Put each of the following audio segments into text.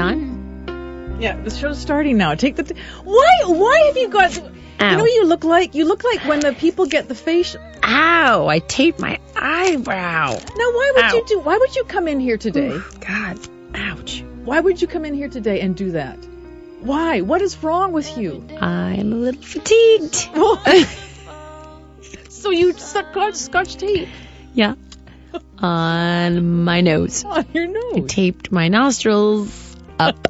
On? Yeah, the show's starting now. Take the. T- why? Why have you got? You know what you look like? You look like when the people get the face. Ow! I taped my eyebrow. Now, why would Ow. you do? Why would you come in here today? God. Ouch. Why would you come in here today and do that? Why? What is wrong with you? I'm a little fatigued. so you stuck scotch, scotch tape Yeah. On my nose. on your nose. Taped my nostrils up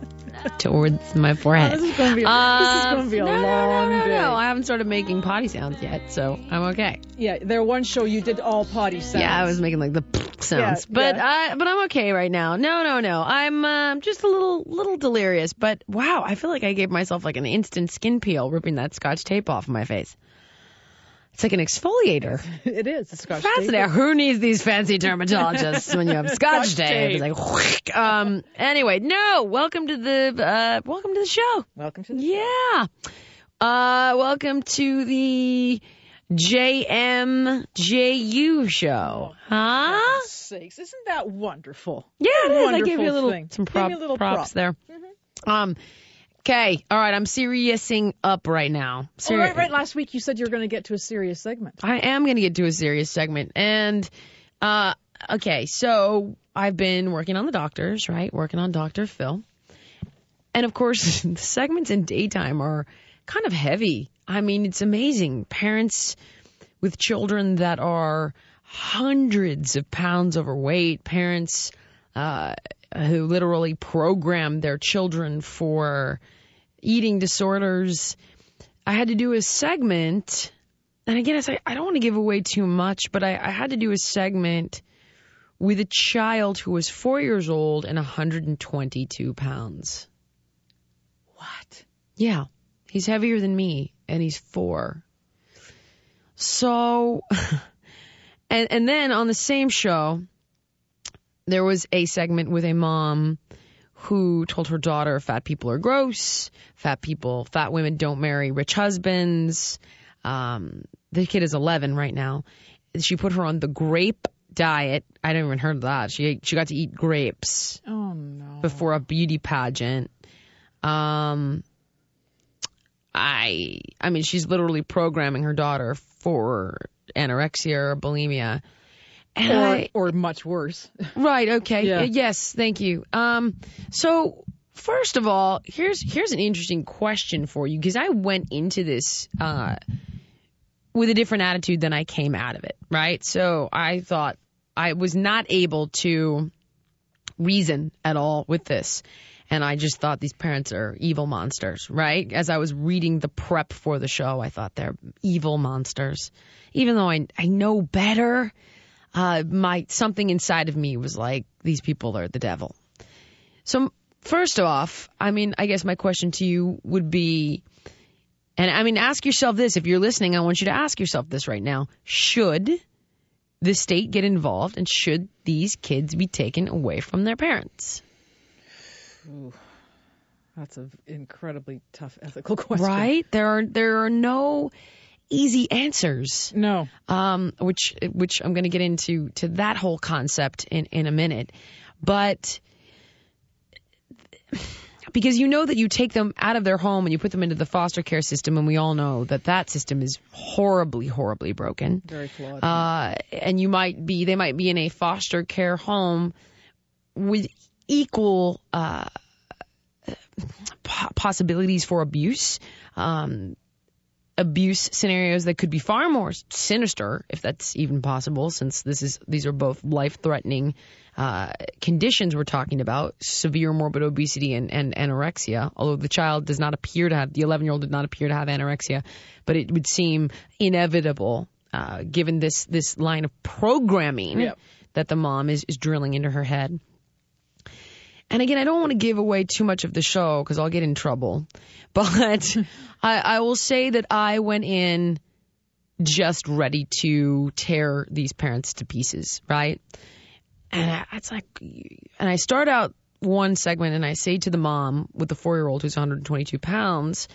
towards my forehead. this is gonna be. Uh, this is gonna be a no, no, long no, no, day. no. I haven't started making potty sounds yet, so I'm okay. Yeah, there one show you did all potty sounds. Yeah, I was making like the sounds, but I but I'm okay right now. No, no, no. I'm um, just a little little delirious, but wow, I feel like I gave myself like an instant skin peel ripping that scotch tape off my face. It's like an exfoliator. it is. It's scotch Fascinating. tape. Who needs these fancy dermatologists when you have scotch, Scotch tape? It's like, whoosh. um. Anyway, no. Welcome to the uh. Welcome to the show. Welcome to the Yeah. Uh. Welcome to the JMJU show. Huh? sakes. Isn't that wonderful? Yeah, it is. I gave you a little thing. some prop, a little props prop. there. Um. Okay. All right. I'm seriousing up right now. Oh, right, right. Last week you said you were going to get to a serious segment. I am going to get to a serious segment. And, uh, okay, so I've been working on the doctors, right? Working on Dr. Phil. And of course, the segments in daytime are kind of heavy. I mean, it's amazing. Parents with children that are hundreds of pounds overweight, parents, uh, who literally program their children for eating disorders. I had to do a segment and again, it's like, I don't want to give away too much, but I, I had to do a segment with a child who was four years old and 122 pounds. What? Yeah, he's heavier than me, and he's four. So, and and then on the same show, there was a segment with a mom who told her daughter fat people are gross, fat people, fat women don't marry rich husbands. Um, the kid is 11 right now. She put her on the grape diet. I didn't even heard of that. She she got to eat grapes Oh no. before a beauty pageant. Um, I, I mean, she's literally programming her daughter for anorexia or bulimia. Or, I, or much worse. right, okay, Yeah. Yes, thank you. Um, so first of all, here's here's an interesting question for you because I went into this uh with a different attitude than I came out of it, right? So I thought I was not able to reason at all with this. And I just thought these parents are evil monsters, right? As I was reading the prep for the show, I thought they're evil monsters. Even though I, I know better, uh, my, something inside of me was like, these people are the devil. So first off, I mean, I guess my question to you would be, and I mean, ask yourself this. If you're listening, I want you to ask yourself this right now. Should the state get involved and should these kids be taken away from their parents? That's an incredibly tough ethical question. Right? There are there are no easy answers. No. Um, which which I'm going to get into to that whole concept in in a minute, but because you know that you take them out of their home and you put them into the foster care system, and we all know that that system is horribly horribly broken. Very flawed. uh, and you might be they might be in a foster care home with equal uh, possibilities for abuse. Um, abuse scenarios that could be far more sinister, if that's even possible, since this is these are both life-threatening uh, conditions we're talking about: severe morbid obesity and, and anorexia. Although the child does not appear to have, the 11-year-old did not appear to have anorexia, but it would seem inevitable uh, given this this line of programming Yep. that the mom is is drilling into her head. And again, I don't want to give away too much of the show because I'll get in trouble. But I, I will say that I went in just ready to tear these parents to pieces, right? And I, it's like, and I start out one segment and I say to the mom with the four year old who's 122 pounds,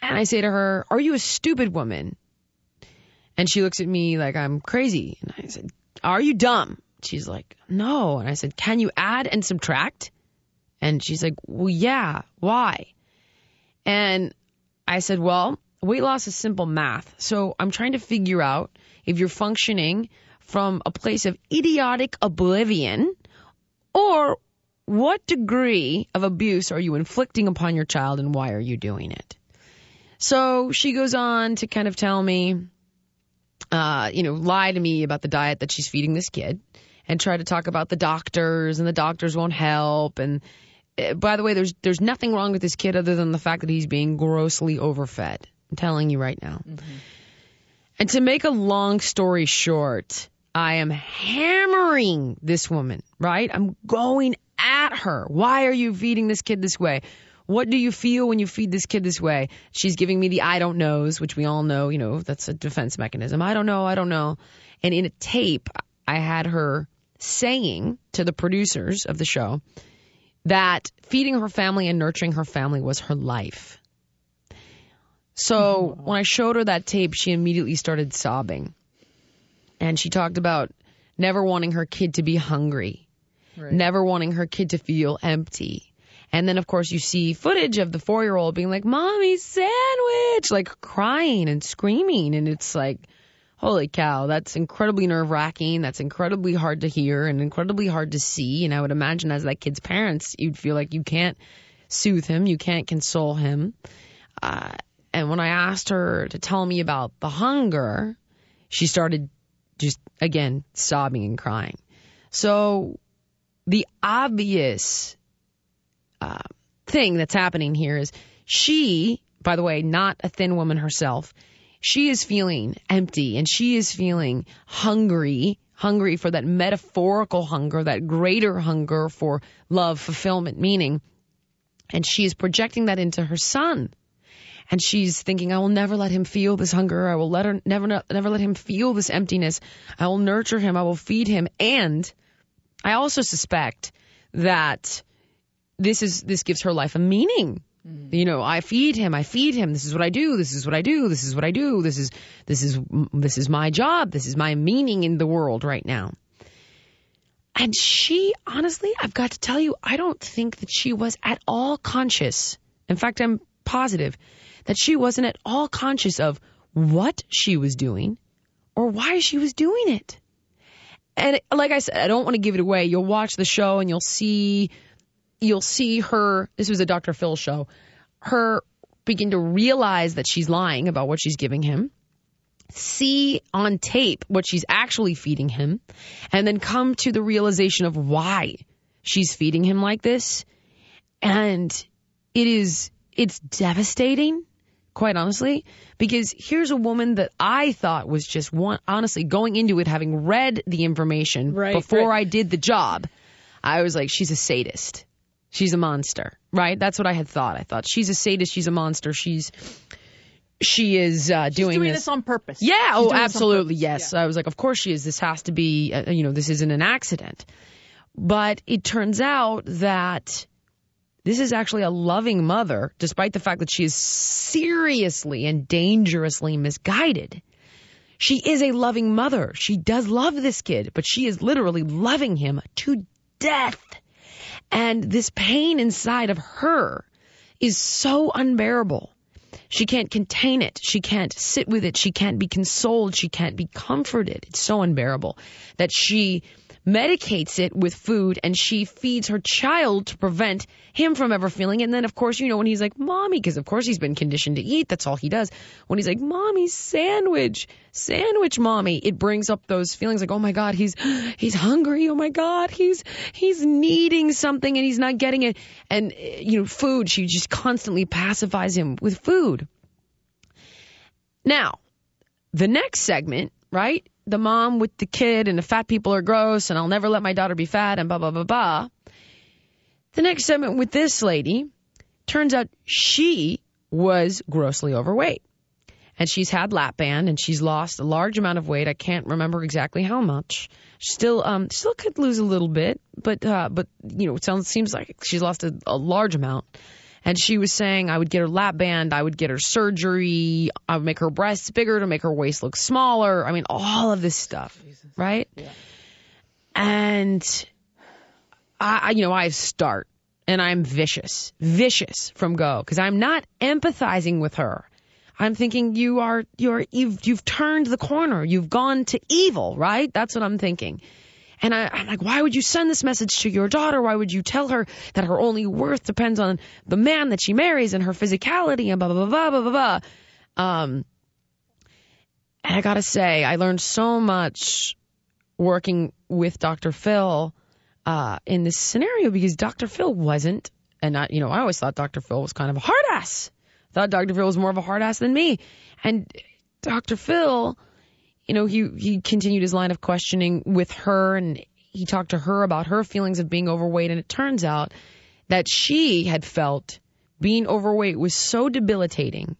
and I say to her, Are you a stupid woman? And she looks at me like I'm crazy. And I said, Are you dumb? She's like, No. And I said, Can you add and subtract? And she's like, Well, yeah. Why? And I said, Well, weight loss is simple math. So I'm trying to figure out if you're functioning from a place of idiotic oblivion or what degree of abuse are you inflicting upon your child and why are you doing it? So she goes on to kind of tell me, uh, you know, lie to me about the diet that she's feeding this kid and try to talk about the doctors and the doctors won't help. And uh, by the way, there's, there's nothing wrong with this kid other than the fact that he's being grossly overfed. I'm telling you right now. And to make a long story short, I am hammering this woman, right? I'm going at her. Why are you feeding this kid this way? What do you feel when you feed this kid this way? She's giving me the I don't knows, which we all know, you know, that's a defense mechanism. I don't know, I don't know. And in a tape, I had her saying to the producers of the show that feeding her family and nurturing her family was her life. So when I showed her that tape, she immediately started sobbing. And she talked about never wanting her kid to be hungry, never wanting her kid to feel empty. And then, of course, you see footage of the four year old being like, Mommy, sandwich, like crying and screaming. And it's like, holy cow, that's incredibly nerve wracking. That's incredibly hard to hear and incredibly hard to see. And I would imagine as that kid's parents, you'd feel like you can't soothe him, you can't console him. Uh, and when I asked her to tell me about the hunger, she started just, again, sobbing and crying. So the obvious uh, thing that's happening here is she, by the way, not a thin woman herself, she is feeling empty and she is feeling hungry, hungry for that metaphorical hunger, that greater hunger for love, fulfillment, meaning. And she is projecting that into her son. And she's thinking, I will never let him feel this hunger. I will let her never, never let him feel this emptiness. I will nurture him. I will feed him. And I also suspect that this is, this gives her life a meaning. You know, I feed him, I feed him. This is what I do. This is what I do. This is what I do. This is, this is, this is my job. This is my meaning in the world right now. And she, honestly, I've got to tell you, I don't think that she was at all conscious. In fact, I'm positive that she wasn't at all conscious of what she was doing or why she was doing it. And like I said, I don't want to give it away. You'll watch the show and you'll see, you'll see her. This was a Dr. Phil show. Her begin to realize that she's lying about what she's giving him. See on tape what she's actually feeding him, and then come to the realization of why she's feeding him like this. And it is, it's devastating quite honestly, because here's a woman that I thought was just one, honestly, going into it, having read the information Right, before right. I did the job, I was like, she's a sadist. She's a monster, right? That's what I had thought. I thought she's a sadist. She's a monster. She's, she is uh, doing, doing this. this on purpose. Yeah, She's oh, doing this on absolutely, yes. Yeah. I was like, of course she is. This has to be, uh, you know, this isn't an accident. But it turns out that this is actually a loving mother, despite the fact that she is seriously and dangerously misguided. She is a loving mother. She does love this kid, but she is literally loving him to death. And this pain inside of her is so unbearable. She can't contain it. She can't sit with it. She can't be consoled. She can't be comforted. It's so unbearable that she medicates it with food and she feeds her child to prevent him from ever feeling it. And then, of course, you know, when he's like, mommy, because of course he's been conditioned to eat, that's all he does. When he's like, mommy, sandwich, sandwich, mommy, it brings up those feelings like, oh my God, he's, he's hungry. Oh my God, he's, he's needing something and he's not getting it. And, eh, you know, food, she just constantly pacifies him with food. Now, the next segment, right? The mom with the kid and the fat people are gross and I'll never let my daughter be fat and blah, blah, blah, blah. The next segment with this lady turns out she was grossly overweight. And she's had lap band and she's lost a large amount of weight. I can't remember exactly how much. Still, um, still could lose a little bit, but, uh, but, you know, it sounds, seems like she's lost a, a large amount. And she was saying I would get her lap band, I would get her surgery, I would make her breasts bigger to make her waist look smaller. I mean, all of this stuff, Jesus. right? Yeah. And I, you know, I start and I'm vicious, vicious from go because I'm not empathizing with her. I'm thinking you are, you're, you've, you've turned the corner. You've gone to evil, right? That's what I'm thinking. And I, I'm like, why would you send this message to your daughter? Why would you tell her that her only worth depends on the man that she marries and her physicality and blah, blah, blah, blah, blah, blah. Um, and I gotta say, I learned so much working with Dr. Phil, uh, in this scenario because Dr. Phil wasn't, and not, you know, I always thought Dr. Phil was kind of a hard ass. thought Dr. Phil was more of a hard ass than me. And Dr. Phil, you know, he, he continued his line of questioning with her and he talked to her about her feelings of being overweight. And it turns out that she had felt being overweight was so debilitating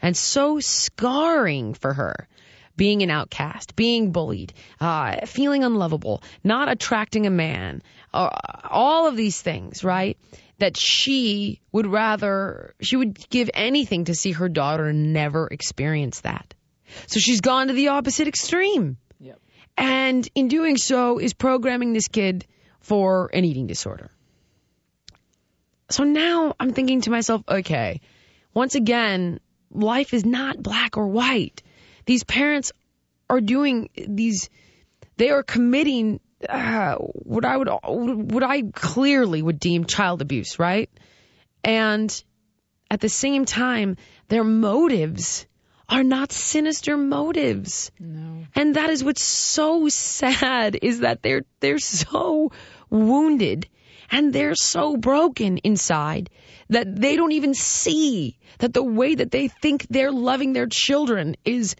and so scarring for her. Being an outcast, being bullied, uh, feeling unlovable, not attracting a man, uh, all of these things, right? That she would rather, she would give anything to see her daughter never experience that. So she's gone to the opposite extreme. Yep. And in doing so is programming this kid for an eating disorder. So now I'm thinking to myself, okay, once again, life is not black or white. These parents are doing these, they are committing uh, what I would, what I clearly would deem child abuse, right? And at the same time, their motives are not sinister motives. No. And that is what's so sad is that they're they're so wounded and they're so broken inside that they don't even see that the way that they think they're loving their children is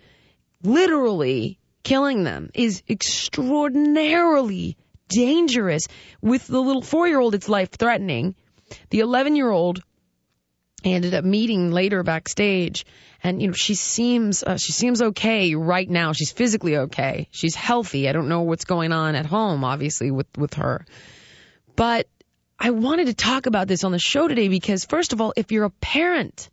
literally killing them is extraordinarily dangerous with the little 4-year-old it's life threatening the 11-year-old ended up meeting later backstage and you know she seems uh, she seems okay right now. She's physically okay. She's healthy. I don't know what's going on at home obviously with with her. But i wanted to talk about this on the show today because first of all if you're a parent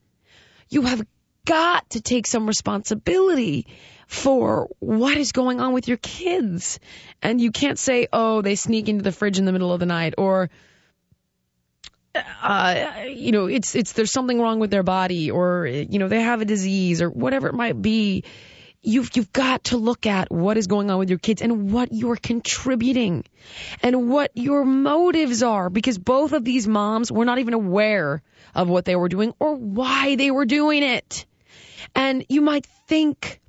you have got to take some responsibility for what is going on with your kids. And you can't say oh they sneak into the fridge in the middle of the night or uh, you know, it's it's there's something wrong with their body, or you know, they have a disease, or whatever it might be. You've you've got to look at what is going on with your kids and what you're contributing, and what your motives are, because both of these moms were not even aware of what they were doing or why they were doing it. And you might think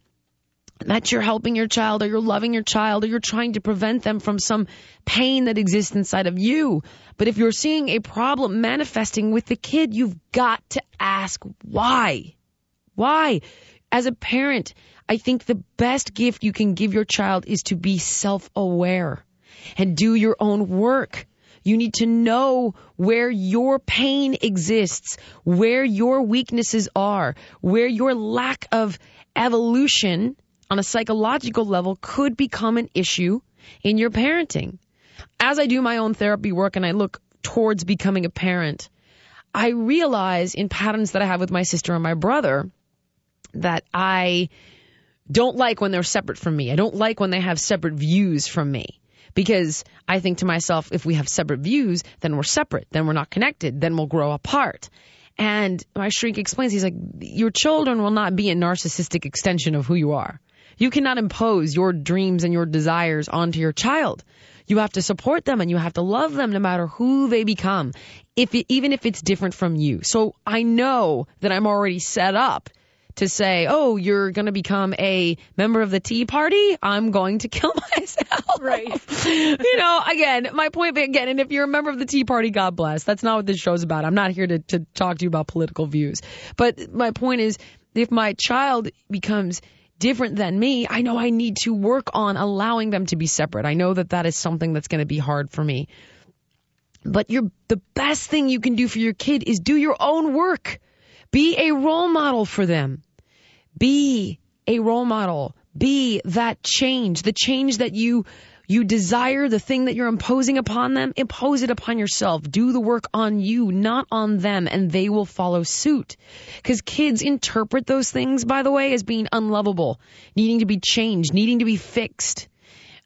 that you're helping your child or you're loving your child or you're trying to prevent them from some pain that exists inside of you. But if you're seeing a problem manifesting with the kid, you've got to ask why. Why? As a parent, I think the best gift you can give your child is to be self-aware and do your own work. You need to know where your pain exists, where your weaknesses are, where your lack of evolution on a psychological level could become an issue in your parenting. As I do my own therapy work and I look towards becoming a parent, I realize in patterns that I have with my sister and my brother that I don't like when they're separate from me. I don't like when they have separate views from me. Because I think to myself, if we have separate views, then we're separate, then we're not connected, then we'll grow apart. And my shrink explains, he's like, your children will not be a narcissistic extension of who you are. You cannot impose your dreams and your desires onto your child. You have to support them and you have to love them no matter who they become, if it, even if it's different from you. So I know that I'm already set up to say, oh, you're going to become a member of the Tea Party, I'm going to kill myself. Right. you know, again, my point being, again, and if you're a member of the Tea Party, God bless. That's not what this show's about. I'm not here to, to talk to you about political views. But my point is, if my child becomes different than me, I know I need to work on allowing them to be separate. I know that that is something that's going to be hard for me. But you're, the best thing you can do for your kid is do your own work. Be a role model for them. Be a role model. Be that change, the change that you you desire, the thing that you're imposing upon them, impose it upon yourself. Do the work on you, not on them, and they will follow suit. Because kids interpret those things, by the way, as being unlovable, needing to be changed, needing to be fixed.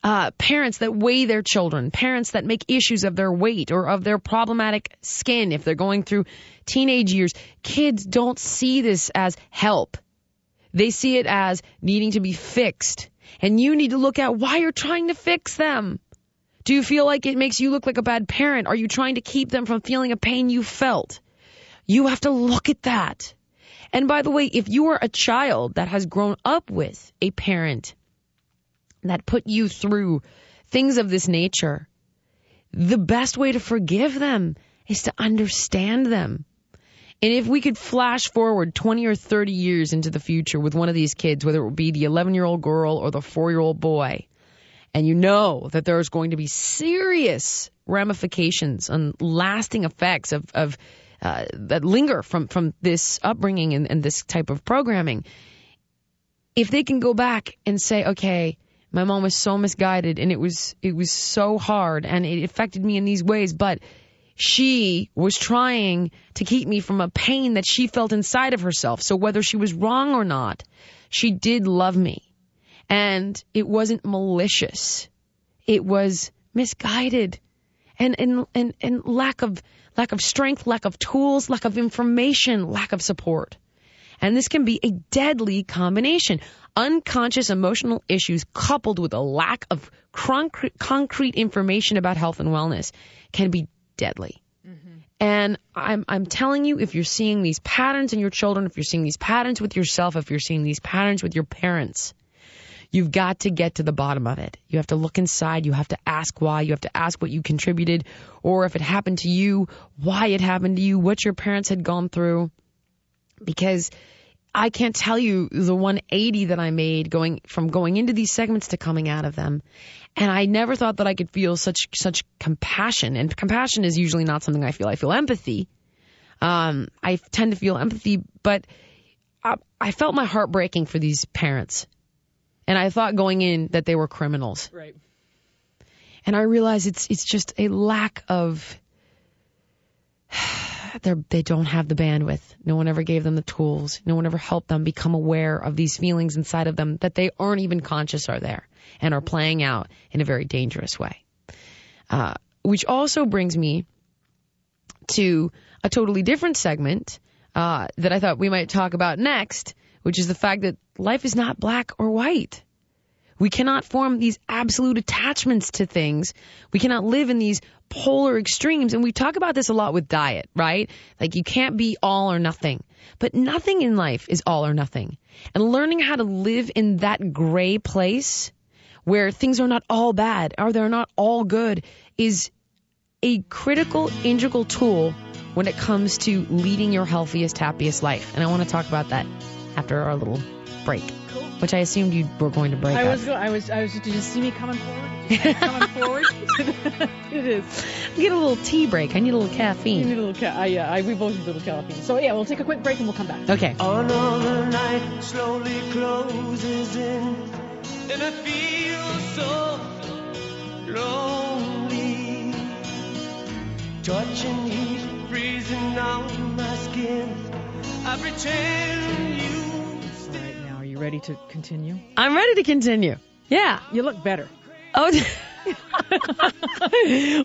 Uh, parents that weigh their children, parents that make issues of their weight or of their problematic skin if they're going through teenage years. Kids don't see this as help. They see it as needing to be fixed. And you need to look at why you're trying to fix them. Do you feel like it makes you look like a bad parent? Are you trying to keep them from feeling a pain you felt? You have to look at that. And by the way, if you are a child that has grown up with a parent that put you through things of this nature, the best way to forgive them is to understand them. And if we could flash forward 20 or 30 years into the future with one of these kids, whether it would be the 11 year old girl or the 4 year old boy, and you know that there's going to be serious ramifications and lasting effects of, of uh, that linger from, from this upbringing and, and this type of programming, if they can go back and say, okay, my mom was so misguided and it was it was so hard and it affected me in these ways, but she was trying to keep me from a pain that she felt inside of herself. So whether she was wrong or not, she did love me. And it wasn't malicious. It was misguided and, and, and, and lack of, lack of strength, lack of tools, lack of information, lack of support. And this can be a deadly combination. Unconscious emotional issues coupled with a lack of concrete, concrete information about health and wellness can be deadly. Mm-hmm. And I'm, I'm telling you, if you're seeing these patterns in your children, if you're seeing these patterns with yourself, if you're seeing these patterns with your parents, you've got to get to the bottom of it. You have to look inside. You have to ask why. You have to ask what you contributed, or if it happened to you, why it happened to you, what your parents had gone through. Because I can't tell you the 180 that I made going from going into these segments to coming out of them. And I never thought that I could feel such such compassion. And compassion is usually not something I feel. I feel empathy. Um, I tend to feel empathy, but I, I felt my heart breaking for these parents. And I thought going in that they were criminals. Right. And I realized it's it's just a lack of they don't have the bandwidth. No one ever gave them the tools. No one ever helped them become aware of these feelings inside of them that they aren't even conscious are there and are playing out in a very dangerous way. Uh, which also brings me to a totally different segment uh, that I thought we might talk about next, which is the fact that life is not black or white. We cannot form these absolute attachments to things. We cannot live in these polar extremes. And we talk about this a lot with diet, right? Like you can't be all or nothing. But nothing in life is all or nothing. And learning how to live in that gray place where things are not all bad or they're not all good is a critical, integral tool when it comes to leading your healthiest, happiest life. And I want to talk about that after our little break which I assumed you were going to break I up. was, go- I was, I was. Did you see me coming forward? Did you coming forward. it is. Get a little tea break. I need a little You caffeine. need a little. Ca- I, uh, I, we both need a little caffeine. So yeah, we'll take a quick break and we'll come back. Okay. Another night slowly closes in, and I feel so lonely. Touching heat freezing on my skin. I pretend you ready to continue? I'm ready to continue. Yeah. You look better. Oh.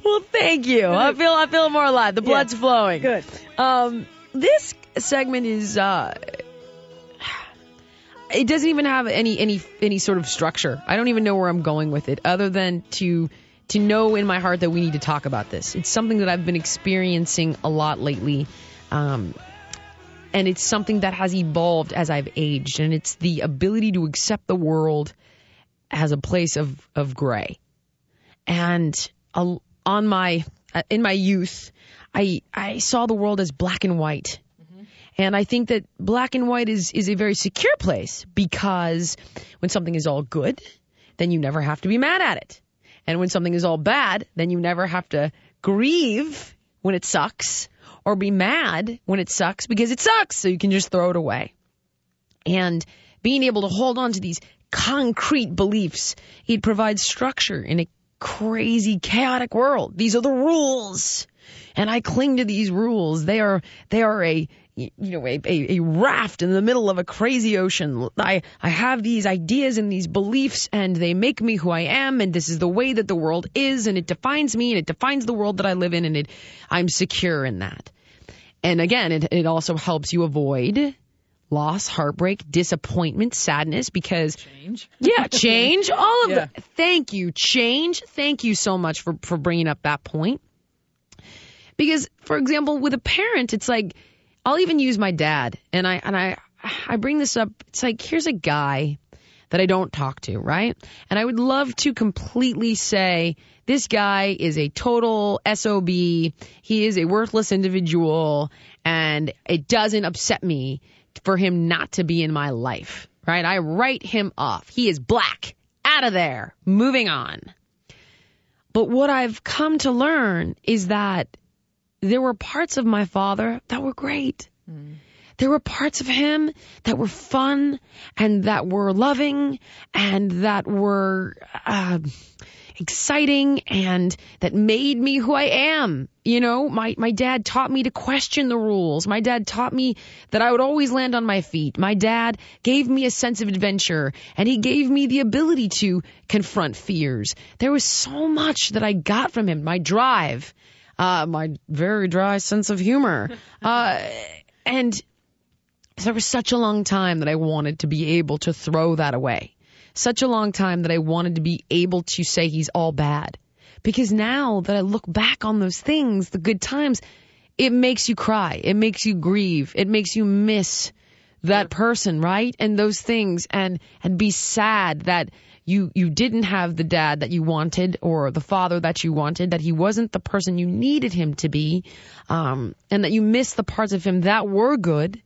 well, thank you. I feel I feel more alive. The blood's Yeah. flowing. Good. Um, this segment is uh, it doesn't even have any any any sort of structure. I don't even know where I'm going with it, other than to to know in my heart that we need to talk about this. It's something that I've been experiencing a lot lately. Um, and it's something that has evolved as I've aged, and it's the ability to accept the world as a place of of gray. And on my uh, in my youth, I I saw the world as black and white. And I think that black and white is is a very secure place because when something is all good, then you never have to be mad at it. And when something is all bad, then you never have to grieve when it sucks or be mad when it sucks because it sucks. So you can just throw it away. And being able to hold on to these concrete beliefs, it provides structure in a crazy, chaotic world. These are the rules. And I cling to these rules. They are, they are a, you know, a, a, a raft in the middle of a crazy ocean. I, I have these ideas and these beliefs and they make me who I am and this is the way that the world is and it defines me and it defines the world that I live in and it, I'm secure in that. And again, it, it also helps you avoid loss, heartbreak, disappointment, sadness because Change. yeah, change, all of Yeah. that. Thank you, change. Thank you so much for for bringing up that point. Because, for example, with a parent, it's like I'll even use my dad, and I and I I bring this up. It's like here's a guy that I don't talk to, right? And I would love to completely say this guy is a total SOB. He is a worthless individual and it doesn't upset me for him not to be in my life, right? I write him off. He is black. Out of there. Moving on. But what I've come to learn is that there were parts of my father that were great. Mm. There were parts of him that were fun and that were loving and that were uh, exciting and that made me who I am. You know, my, my dad taught me to question the rules. My dad taught me that I would always land on my feet. My dad gave me a sense of adventure and he gave me the ability to confront fears. There was so much that I got from him. My drive, uh, my very dry sense of humor, uh, and there was such a long time that I wanted to be able to throw that away. Such a long time that I wanted to be able to say he's all bad. Because now that I look back on those things, the good times, it makes you cry. It makes you grieve. It makes you miss that person, right? And those things and, and be sad that you, you didn't have the dad that you wanted or the father that you wanted, that he wasn't the person you needed him to be, um, and that you missed the parts of him that were good.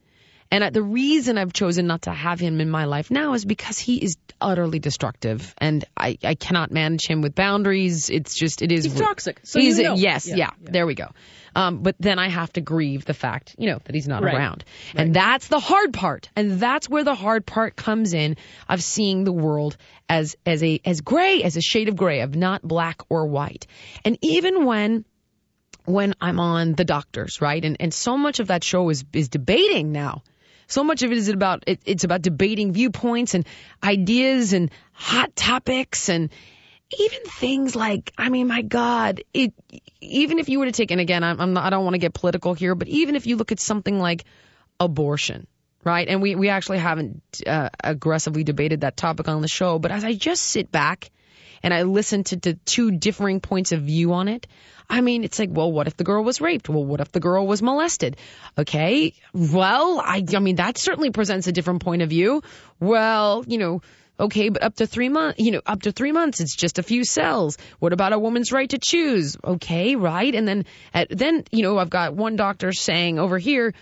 And the reason I've chosen not to have him in my life now is because he is utterly destructive and I, I cannot manage him with boundaries. It's just, it is. He's toxic, so he's, you know. yes, Yeah, yeah, yeah. there we go. Um, but then I have to grieve the fact, you know, that he's not Right. around. And that's the hard part. And that's where the hard part comes in of seeing the world as, as a, as gray, as a shade of gray, of not black or white. And even when when I'm on the doctors, right? And and so much of that show is is debating now. So much of it is about it, it's about debating viewpoints and ideas and hot topics and even things like I mean, my God, it even if you were to take and again, I'm, I'm not, I don't want to get political here, but even if you look at something like abortion, right? And we we actually haven't uh, aggressively debated that topic on the show, but as I just sit back and I listened to, to two differing points of view on it, I mean, it's like, well, what if the girl was raped? Well, what if the girl was molested? Okay, well, I, I mean, that certainly presents a different point of view. Well, you know, okay, but up to three months, you know, up to three months, it's just a few cells. What about a woman's right to choose? Okay, right? And then, at, then, you know, I've got one doctor saying over here,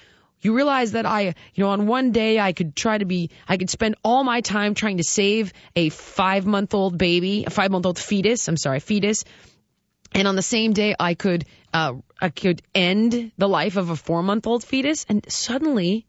you realize that I, you know, on one day I could try to be, I could spend all my time trying to save a five month old baby, a five month old fetus, I'm sorry, fetus. And on the same day I could, uh, I could end the life of a four month old fetus. And suddenly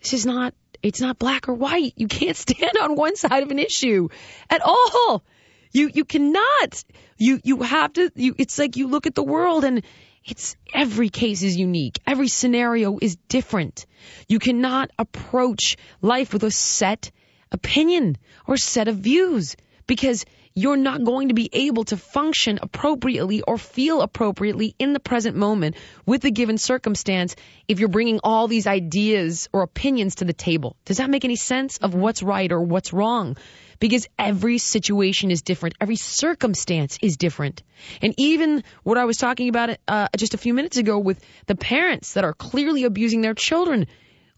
this is not, it's not black or white. You can't stand on one side of an issue at all. You, you cannot. You, you have to, you, it's like you look at the world and it's every case is unique. Every scenario is different. You cannot approach life with a set opinion or set of views because you're not going to be able to function appropriately or feel appropriately in the present moment with the given circumstance if you're bringing all these ideas or opinions to the table. Does that make any sense of what's right or what's wrong? Because every situation is different. Every circumstance is different. And even what I was talking about uh, just a few minutes ago with the parents that are clearly abusing their children.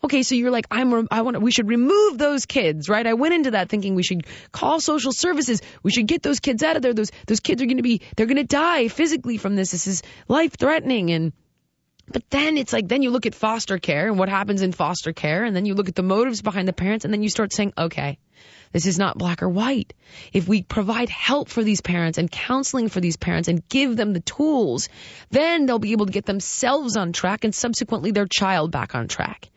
Okay, so you're like, I'm, I want, we should remove those kids, right? I went into that thinking we should call social services. We should get those kids out of there. Those, those kids are going to be, they're going to die physically from this. This is life threatening. And, but then it's like, then you look at foster care and what happens in foster care. And then you look at the motives behind the parents. And then you start saying, okay, this is not black or white. If we provide help for these parents and counseling for these parents and give them the tools, then they'll be able to get themselves on track and subsequently their child back on track.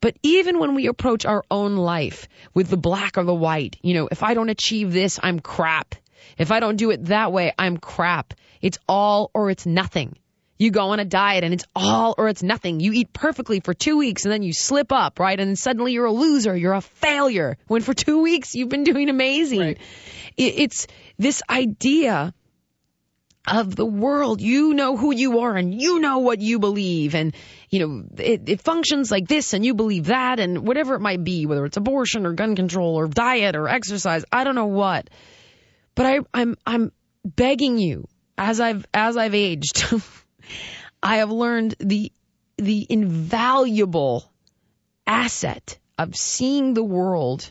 But even when we approach our own life with the black or the white, you know, if I don't achieve this, I'm crap. If I don't do it that way, I'm crap. It's all or it's nothing. You go on a diet and it's all or it's nothing. You eat perfectly for two weeks and then you slip up, right? And suddenly you're a loser. You're a failure. When for two weeks you've been doing amazing. Right. It's this idea of the world. You know who you are and you know what you believe. And, you know, it, it functions like this and you believe that and whatever it might be, whether it's abortion or gun control or diet or exercise, I don't know what. But I, I'm, I'm begging you as I've, as I've aged, I have learned the, the invaluable asset of seeing the world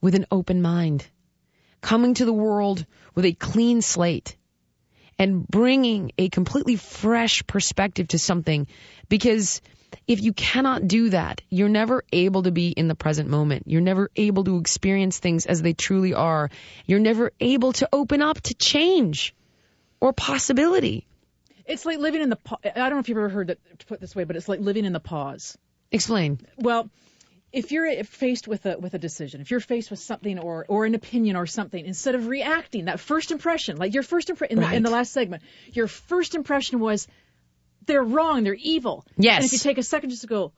with an open mind, coming to the world with a clean slate and bringing a completely fresh perspective to something because if you cannot do that, you're never able to be in the present moment. You're never able to experience things as they truly are. You're never able to open up to change or possibility. It's like living in the. pa- I don't know if you've ever heard it put this way, but it's like living in the pause. Explain. Well, if you're faced with a with a decision, if you're faced with something or or an opinion or something, instead of reacting, that first impression, like your first impression in, the- in the last segment, your first impression was they're wrong, they're evil. Yes. And if you take a second just to go,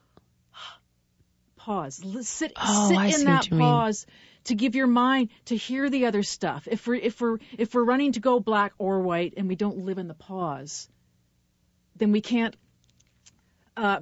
pause, sit Oh, sit I in that you mean. pause to give your mind to hear the other stuff. If we're if we're if we're running to go black or white and we don't live in the pause, then we can't. Uh,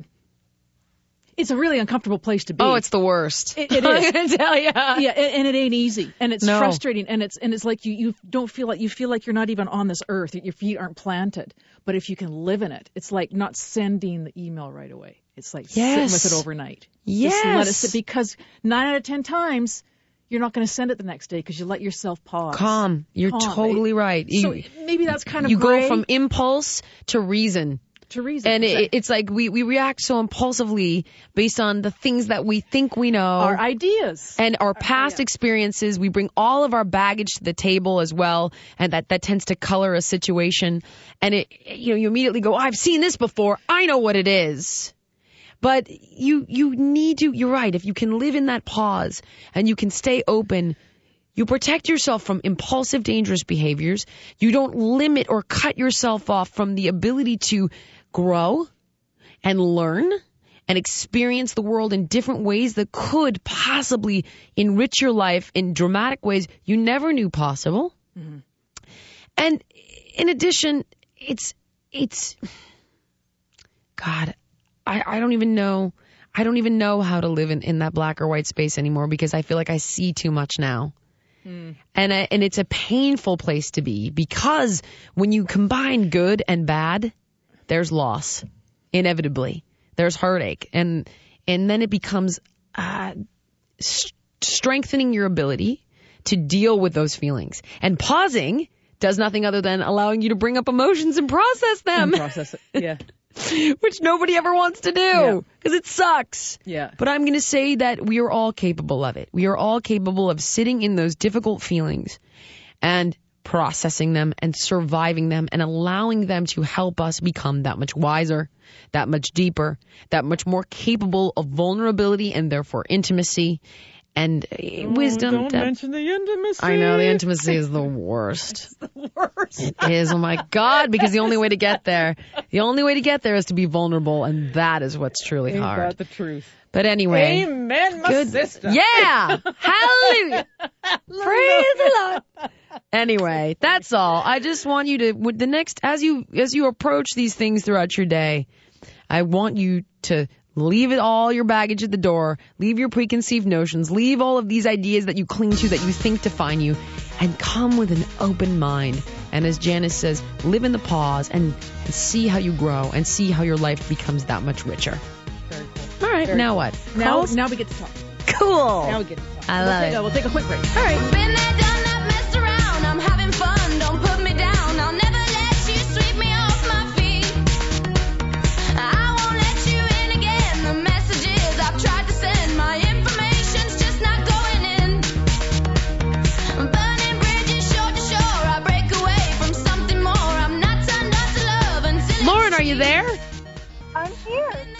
it's a really uncomfortable place to be. Oh, it's the worst. It- it is. I'm gonna tell you. yeah, and, and it ain't easy, and it's No. frustrating, and it's and it's like you you don't feel like you feel like you're not even on this earth. Your feet aren't planted. But if you can live in it, it's like not sending the email right away. It's like Yes. sitting with it overnight. Just let it Yes. sit because nine out of ten times you're not going to send it the next day because you let yourself pause. Calm. You're Calm. totally right. So You, maybe that's kind of you gray go from impulse to reason. To reason. And it, it's like we, we react so impulsively based on the things that we think we know. our ideas. and our past experiences. We bring all of our baggage to the table as well, and that that tends to color a situation. And it, you know, you immediately go, oh, "I've seen this before. I know what it is." But you you need to. You're right. If you can live in that pause and you can stay open. You protect yourself from impulsive, dangerous behaviors. You don't limit or cut yourself off from the ability to grow and learn and experience the world in different ways that could possibly enrich your life in dramatic ways you never knew possible. Mm-hmm. And in addition, it's it's God, I, I don't even know I don't even know how to live in, in that black or white space anymore because I feel like I see too much now. Hmm. And I, and it's a painful place to be because when you combine good and bad, there's loss inevitably. There's heartache, and and then it becomes uh, s- strengthening your ability to deal with those feelings. And pausing does nothing other than allowing you to bring up emotions and process them, process it. Yeah. which nobody ever wants to do because it sucks. Yeah. But I'm going to say that we are all capable of it. We are all capable of sitting in those difficult feelings and processing them and surviving them and allowing them to help us become that much wiser, that much deeper, that much more capable of vulnerability and therefore intimacy and uh, wisdom. Don't that- mention the intimacy. I know the intimacy is the worst. the worst. It is. Oh my God. Because the only way to get there, the only way to get there is to be vulnerable. And that is what's truly Ain't hard. that the truth? But anyway. Amen, my Good. sister. Yeah. Hallelujah. Praise the Lord. Anyway, that's all. I just want you to with the next as you as you approach these things throughout your day, I want you to leave it all your baggage at the door, leave your preconceived notions, leave all of these ideas that you cling to that you think define you, and come with an open mind. And as Janice says, live in the pause and see how you grow and see how your life becomes that much richer. Very cool. All right, Very now cool. what? Now, Calls? now we get to talk. cool. Now we get to talk. I we'll love take, it. A, we'll take a quick break. All right.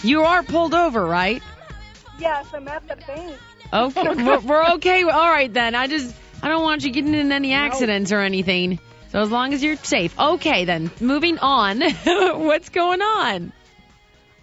You are pulled over, right? Yes, I'm at the bank. Okay, we're, we're okay. All right then. I just I don't want you getting in any accidents or anything. So as long as you're safe. Okay then. Moving on. What's going on?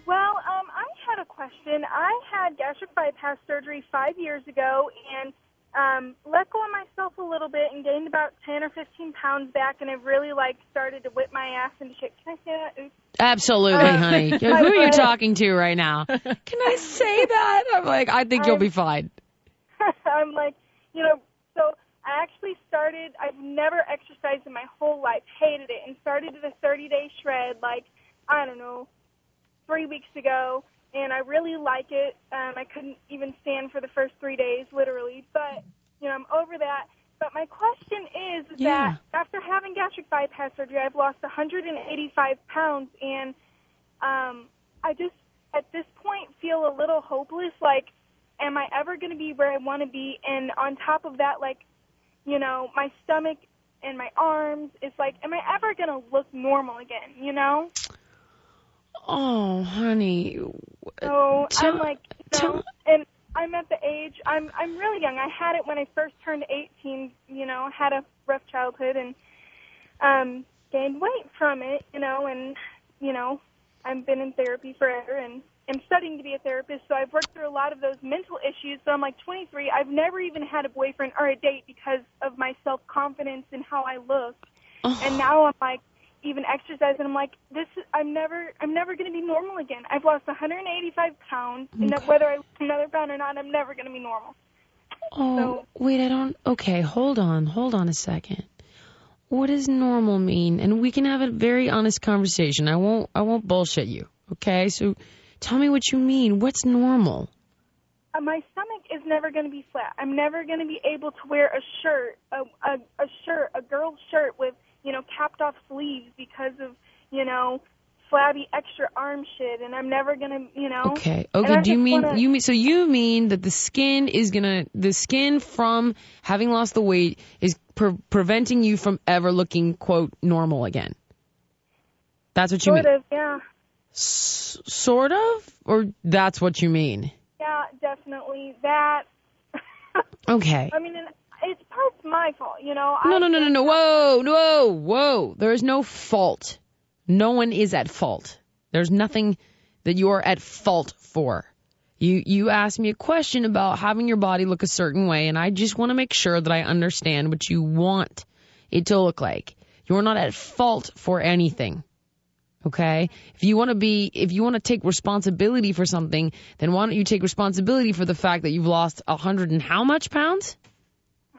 Well, um, I had a question. I had gastric bypass surgery five years ago and um, let go of myself a little bit and gained about 10 or 15 pounds back, and I've really like started to whip my ass into shape. Can I say that? Oops. Absolutely, Uh, honey. Who are you talking to right now? Can I say that? I'm like, I think you'll be fine. I'm like, you know, so I actually started, I've never exercised in my whole life, hated it, and started the 30 day shred like, I don't know, three weeks ago, and I really like it. Um, I couldn't even stand for the first three days, literally, but, you know, I'm over that. But my question is Yeah. that after having gastric bypass surgery, I've lost 185 pounds, and um, I just, at this point, feel a little hopeless. Like, am I ever going to be where I want to be? And on top of that, like, you know, my stomach and my arms, it's like, am I ever going to look normal again, you know? Oh, honey. So Tell- I'm like, tell- and I'm at the age, I'm, I'm really young. I had it when I first turned 18, you know, had a rough childhood and, um, gained weight from it, you know, and, you know, I've been in therapy forever and am studying to be a therapist, so I've worked through a lot of those mental issues. So I'm like 23. I've never even had a boyfriend or a date because of my self confidence and how I look. And now I'm like, even exercising, I'm like, this. Is, I'm never, I'm never going to be normal again. I've lost 185 pounds, and that whether I lose another pound or not, I'm never going to be normal. Oh, So- wait, I don't. Okay, hold on. Hold on a second. What does normal mean? And we can have a very honest conversation. I won't I won't bullshit you. Okay? So tell me what you mean. What's normal? Uh, my stomach is never going to be flat. I'm never going to be able to wear a shirt, a, a a shirt, a girl's shirt with you know capped off sleeves because of you know flabby extra arm shit, and I'm never going to you know. Okay. Okay, do you mean wanna- you mean so you mean that the skin is going to the skin from having lost the weight is pre- preventing you from ever looking quote normal again? That's what you Sort mean. of, yeah, S- sort of or that's what you mean? yeah, definitely that. Okay. I mean, and it's part's my fault, you know. No, I no, no, no, no. Whoa, whoa, whoa. There is no fault. No one is at fault. There's nothing that you are at fault for. You you asked me a question about having your body look a certain way, and I just want to make sure that I understand what you want it to look like. You're not at fault for anything. Okay? If you want to be if you want to take responsibility for something, then why don't you take responsibility for the fact that you've lost a hundred and how much pounds?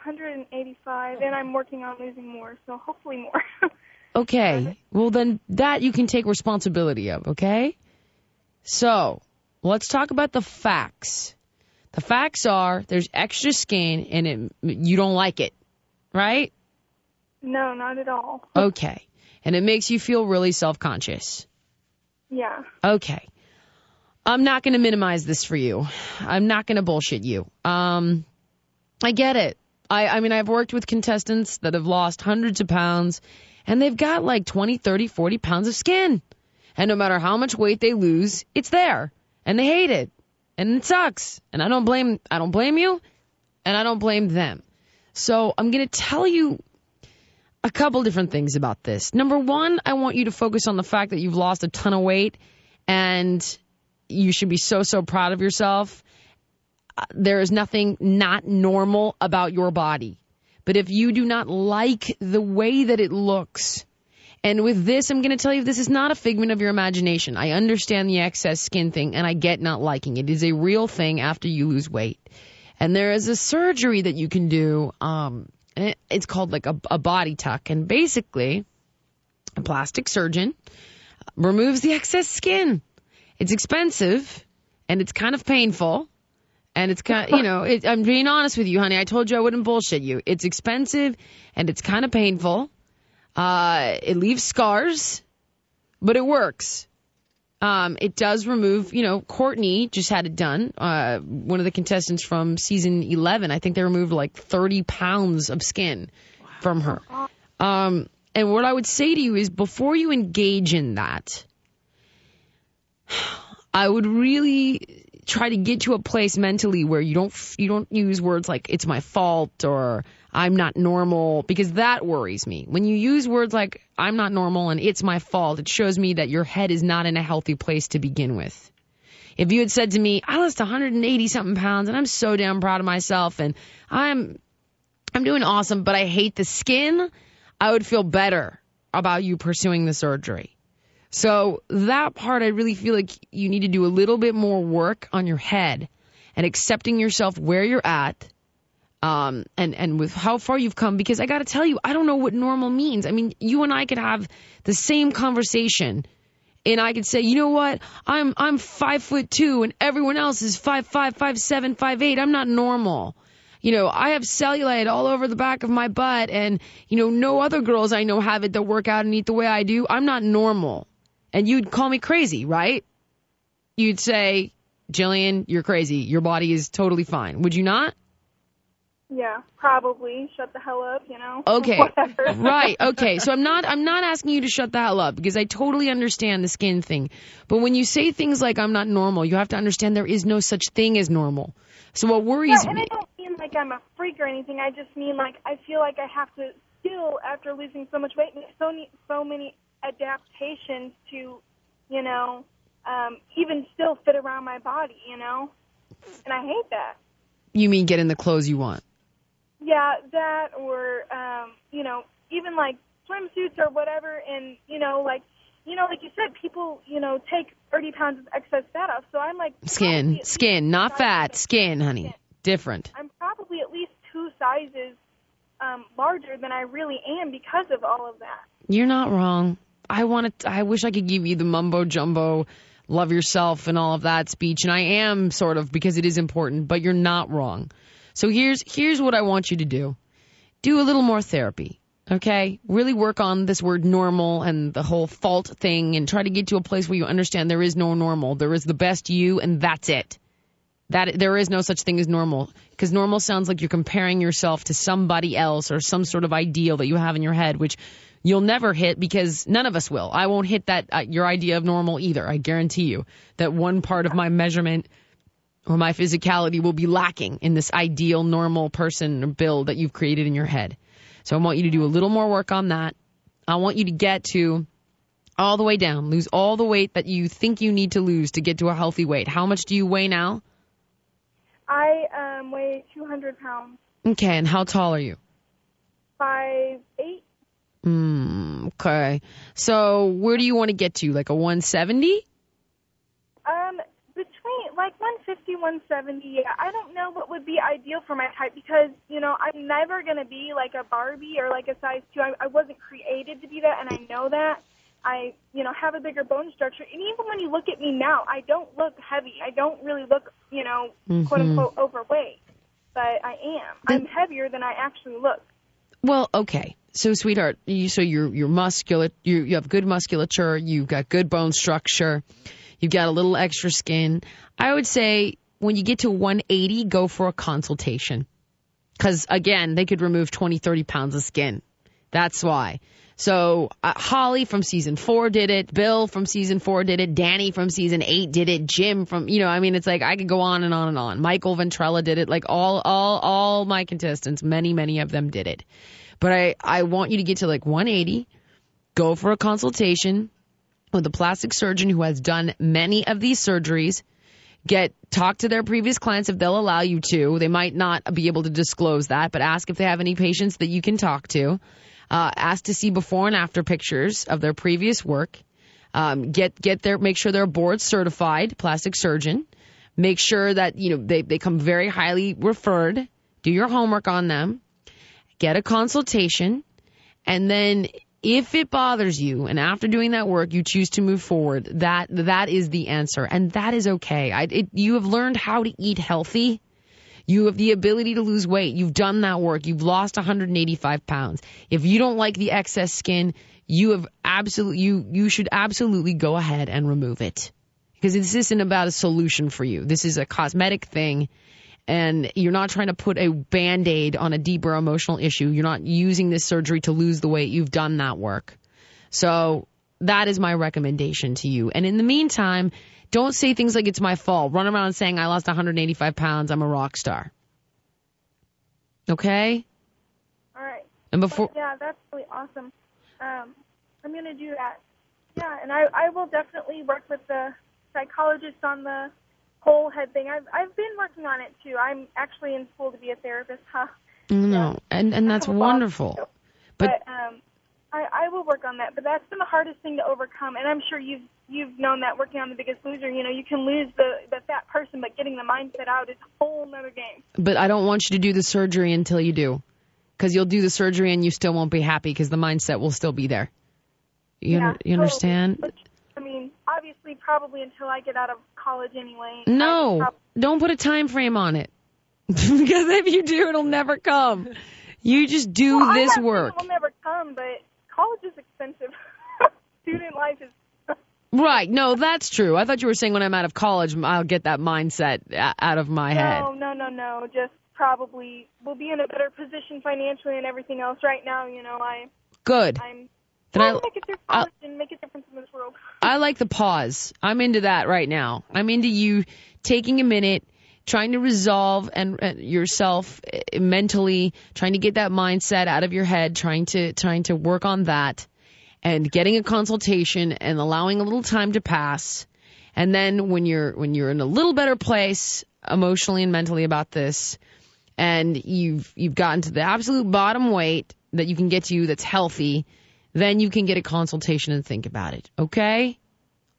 185, and I'm working on losing more, so hopefully more. Okay. Well, then that you can take responsibility of, okay? So, let's talk about the facts. The facts are there's extra skin and it, you don't like it, right? no, not at all. Okay. And it makes you feel really self conscious. Yeah. Okay. I'm not going to minimize this for you. I'm not going to bullshit you. Um, I get it. I, I mean, I've worked with contestants that have lost hundreds of pounds and they've got like 20, 30, 40 pounds of skin. And no matter how much weight they lose, it's there and they hate it and it sucks. And I don't blame, I don't blame you and I don't blame them. So I'm going to tell you a couple different things about this. Number one, I want you to focus on the fact that you've lost a ton of weight and you should be so, so proud of yourself. There is nothing not normal about your body. But if you do not like the way that it looks, and with this, I'm going to tell you this is not a figment of your imagination. I understand the excess skin thing and I get not liking it. It is a real thing after you lose weight. And there is a surgery that you can do. Um, it's called like a, a body tuck. And basically, a plastic surgeon removes the excess skin. It's expensive and it's kind of painful. And it's kind of, you know, it, I'm being honest with you, honey. I told you I wouldn't bullshit you. It's expensive and it's kind of painful. Uh, it leaves scars, but it works. Um, it does remove, you know, Courtney just had it done. Uh, one of the contestants from season 11, I think they removed like 30 pounds of skin from her. Um, and what I would say to you is before you engage in that, I would really try to get to a place mentally where you don't you don't use words like it's my fault or I'm not normal because that worries me. When you use words like I'm not normal and it's my fault, it shows me that your head is not in a healthy place to begin with. If you had said to me, I lost 180 something pounds and I'm so damn proud of myself and I'm I'm doing awesome, but I hate the skin, I would feel better about you pursuing the surgery. So that part, I really feel like you need to do a little bit more work on your head and accepting yourself where you're at. Um, and, and with how far you've come, because I gotta tell you, I don't know what normal means. I mean, you and I could have the same conversation and I could say, you know what? I'm, I'm five foot two and everyone else is five, five, five, seven, five, eight. I'm not normal. You know, I have cellulite all over the back of my butt and, you know, no other girls I know have it that work out and eat the way I do. I'm not normal. And you'd call me crazy, right? You'd say, Jillian, you're crazy. Your body is totally fine. Would you not? Yeah, probably. Shut the hell up, you know. Okay. Whatever. right. Okay. So I'm not I'm not asking you to shut the hell up because I totally understand the skin thing. But when you say things like I'm not normal, you have to understand there is no such thing as normal. So what worries Yeah, and me I don't mean like I'm a freak or anything. I just mean like I feel like I have to still, after losing so much weight, make so many, so many adaptations to, you know, um, even still fit around my body, you know. And I hate that. you mean get in the clothes you want. Yeah, that or um, you know, even like swimsuits or whatever, and you know, like you know, like you said, people you know take 30 pounds of excess fat off. So I'm like Skin, skin, not fat, skin, honey. Different. I'm probably at least two sizes um, larger than I really am because of all of that. You're not wrong. I want to. I wish I could give you the mumbo jumbo, love yourself and all of that speech, and I am sort of because it is important. But you're not wrong. So here's here's what I want you to do. Do a little more therapy. Okay? Really work on this word normal and the whole fault thing and try to get to a place where you understand there is no normal. There is the best you and that's it. That there is no such thing as normal because normal sounds like you're comparing yourself to somebody else or some sort of ideal that you have in your head, which you'll never hit because none of us will. I won't hit that uh, your idea of normal either. I guarantee you that one part of my measurement or my physicality will be lacking in this ideal normal person or build that you've created in your head. So I want you to do a little more work on that. I want you to get to all the way down, lose all the weight that you think you need to lose to get to a healthy weight. How much do you weigh now? I um, weigh 200 pounds, Okay, and how tall are you? five eight. Hmm, okay. So where do you want to get to? Like a 170? Um, between like 150, 170. Yeah, I don't know what would be ideal for my type because you know I'm never gonna be like a Barbie or like a size two. I, I wasn't created to be that, and I know that. I, you know, have a bigger bone structure, and even when you look at me now, I don't look heavy. I don't really look, you know, mm-hmm. quote unquote overweight, but I am. I'm heavier than I actually look. Well, okay. So, sweetheart, you, so you're you're muscular. You you have good musculature. You've got good bone structure. You've got a little extra skin. I would say when you get to 180, go for a consultation. Because again, they could remove 20, 30 pounds of skin. That's why. So uh, Holly from season four did it. Bill from season four did it. Danny from season eight did it. Jim from you know, I mean, it's like I could go on and on and on. Michael Ventrella did it. Like all, all, all my contestants, many, many of them did it. But I, I want you to get to like 180. Go for a consultation with a plastic surgeon who has done many of these surgeries. Get talk to their previous clients if they'll allow you to. They might not be able to disclose that, but ask if they have any patients that you can talk to. Uh, ask to see before and after pictures of their previous work. Um, get get their make sure they're board certified plastic surgeon. Make sure that you know they they come very highly referred. Do your homework on them. Get a consultation, and then if it bothers you and after doing that work you choose to move forward, that that is the answer, and that is okay. I, it, you have learned how to eat healthy. You have the ability to lose weight. You've done that work. You've lost 185 pounds. If you don't like the excess skin, you have absolutely you you should absolutely go ahead and remove it. Because this isn't about a solution for you. This is a cosmetic thing and you're not trying to put a band-aid on a deeper emotional issue. You're not using this surgery to lose the weight. You've done that work. So that is my recommendation to you. And in the meantime, don't say things like it's my fault. Run around saying I lost 185 pounds. I'm a rock star. Okay? All right. And before Yeah, that's really awesome. Um, I'm gonna do that. Yeah, and I I will definitely work with the psychologist on the whole head thing. I've I've been working on it too. I'm actually in school to be a therapist. Huh. no, and and that's wonderful. But But um, I I will work on that. But that's been the hardest thing to overcome, and I'm sure you've you've known that working on The Biggest Loser. You know, you can lose the the fat person, but getting the mindset out is a whole nother game. but I don't want you to do the surgery until you do. Cuz you'll do the surgery and you still won't be happy cuz the mindset will still be there. You, Yeah, under- you totally. understand? Which, I mean, obviously, probably until I get out of college anyway. No, I prob- don't put a time frame on it. because if you do, it'll never come. You just do Well, this work. It will never come, but college is expensive. Student life is. Right. No, that's true. I thought you were saying when I'm out of college, I'll get that mindset out of my head. No, no, no, no. Just probably we'll be in a better position financially and everything else. Right now, you know, I Good. I'm Then I- make it through I'll- and make a difference in this world. I like the pause. I'm into that right now. I'm into you taking a minute, trying to resolve and uh, yourself uh, mentally, trying to get that mindset out of your head, trying to trying to work on that, and getting a consultation and allowing a little time to pass. And then when you're when you're in a little better place emotionally and mentally about this, and you've you've gotten to the absolute bottom weight that you can get to that's healthy, then you can get a consultation and think about it. Okay?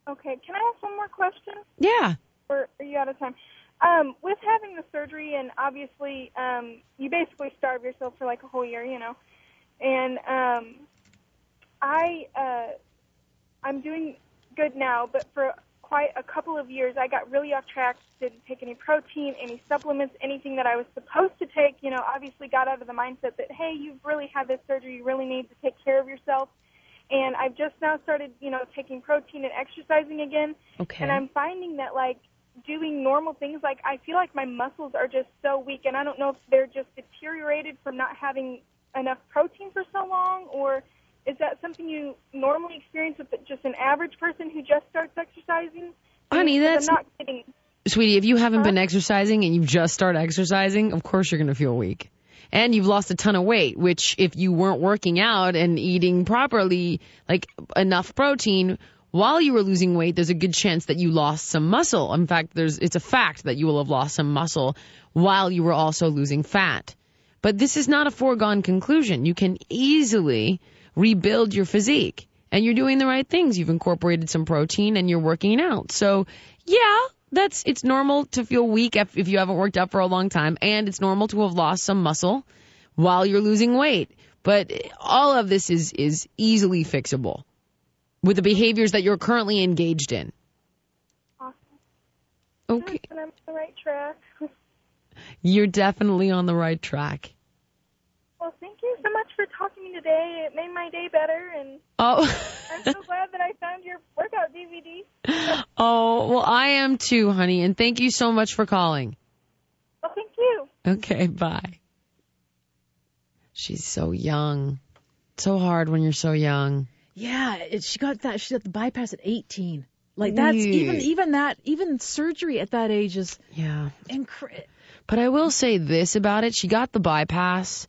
Okay, can I ask one more question? Yeah. Or are you out of time? Um, with having the surgery and obviously um, you basically starve yourself for like a whole year, you know, and um, I uh, I'm doing good now, but for quite a couple of years I got really off track. Didn't take any protein, any supplements, anything that I was supposed to take. You know, obviously got out of the mindset that hey, you've really had this surgery, you really need to take care of yourself. And I've just now started, you know, taking protein and exercising again. Okay. And I'm finding that like doing normal things, like I feel like my muscles are just so weak, and I don't know if they're just deteriorated from not having enough protein for so long, or is that something you normally experience with just an average person who just starts exercising? Honey, that's I'm not getting. sweetie, if you haven't been exercising and you just start exercising, of course you're going to feel weak. And you've lost a ton of weight, which if you weren't working out and eating properly, like enough protein while you were losing weight, there's a good chance that you lost some muscle. In fact, there's it's a fact that you will have lost some muscle while you were also losing fat. But this is not a foregone conclusion. You can easily rebuild your physique. And you're doing the right things. You've incorporated some protein and you're working out. So, yeah, that's it's normal to feel weak if, if you haven't worked out for a long time and it's normal to have lost some muscle while you're losing weight. But all of this is is easily fixable with the behaviors that you're currently engaged in. Awesome. Okay. And I'm on the right track. You're definitely on the right track. Well, thank you so much for talking to me today. It made my day better, and Oh. I'm so glad that I found your workout DVD. oh, well I am too, honey, and thank you so much for calling. Well, thank you. Okay, bye. She's so young. So hard when you're so young. Yeah, it, she got that. She got the bypass at 18. Like that's even Yeah. even that even surgery at that age is Yeah. incredible. But I will say this about it. She got the bypass,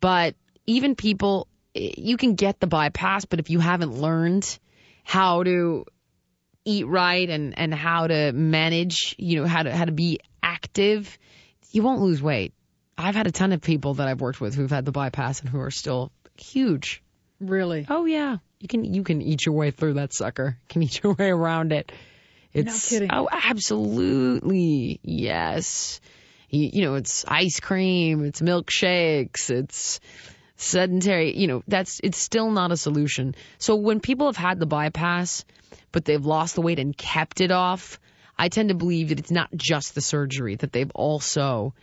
but even people, you can get the bypass, but if you haven't learned how to eat right and and how to manage, you know, how to how to be active, you won't lose weight. I've had a ton of people that I've worked with who've had the bypass and who are still huge. Really? Oh yeah, you can you can eat your way through that sucker. You can eat your way around it. It's kidding. oh absolutely yes. You, you know it's ice cream, it's milkshakes, it's sedentary. You know that's it's still not a solution. So when people have had the bypass, but they've lost the weight and kept it off, I tend to believe that it's not just the surgery that they've also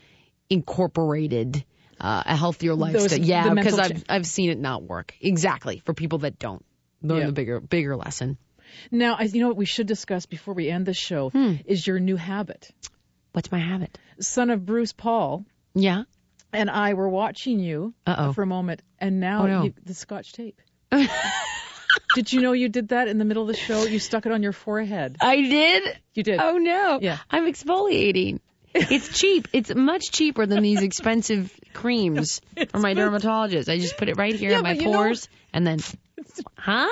incorporated. Uh, a healthier lifestyle, the yeah, because I've I've seen it not work exactly for people that don't learn Yeah. the bigger bigger lesson. Now, I, you know what we should discuss before we end the show Hmm. is your new habit. What's my habit? Son of Bruce Paul Yeah. and I were watching you Uh-oh. for a moment, and now Oh, no. you, the Scotch tape. did you know you did that in the middle of the show? You stuck it on your forehead. I did. You did. Oh no. Yeah. I'm exfoliating. It's cheap. It's much cheaper than these expensive creams from my dermatologist. I just put it right here Yeah, in my you know- pores and then Huh?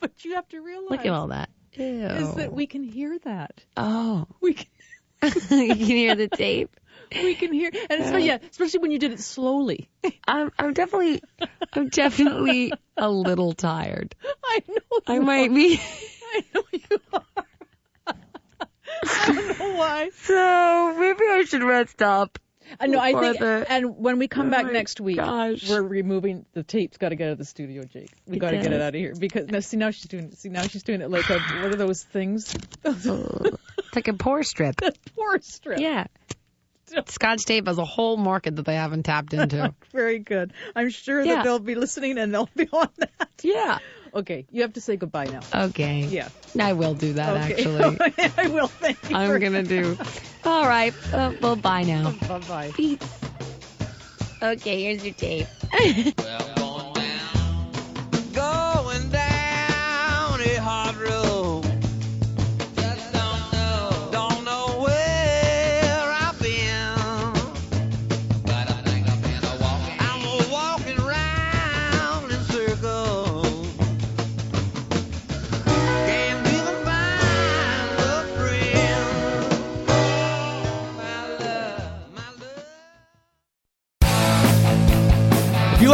But you have to realize Look at all that. Ew. is that we can hear that. oh. We can, you can hear the tape. we can hear, and it's, uh. yeah, especially when you did it slowly. I'm I'm definitely I'm definitely a little tired. I know. I might are. be I know you are. I don't know why. so maybe I should rest up. I know. I think, the- and when we come Oh back next week, gosh. we're removing the tape's. Got to get out of the studio, Jake. We got to get it out of here because now see now she's doing see now she's doing it like a, what are those things? It's like a pore strip. Poor strip. Yeah. Scotch tape has a whole market that they haven't tapped into. Very good. I'm sure Yeah. that they'll be listening and they'll be on that. yeah. Okay, you have to say goodbye now. Okay. Yeah. I will do that Okay. actually. I will. Thank you. I'm gonna do. All right. Uh, well, bye now. Bye bye. Peace. Okay, here's your tape. Well,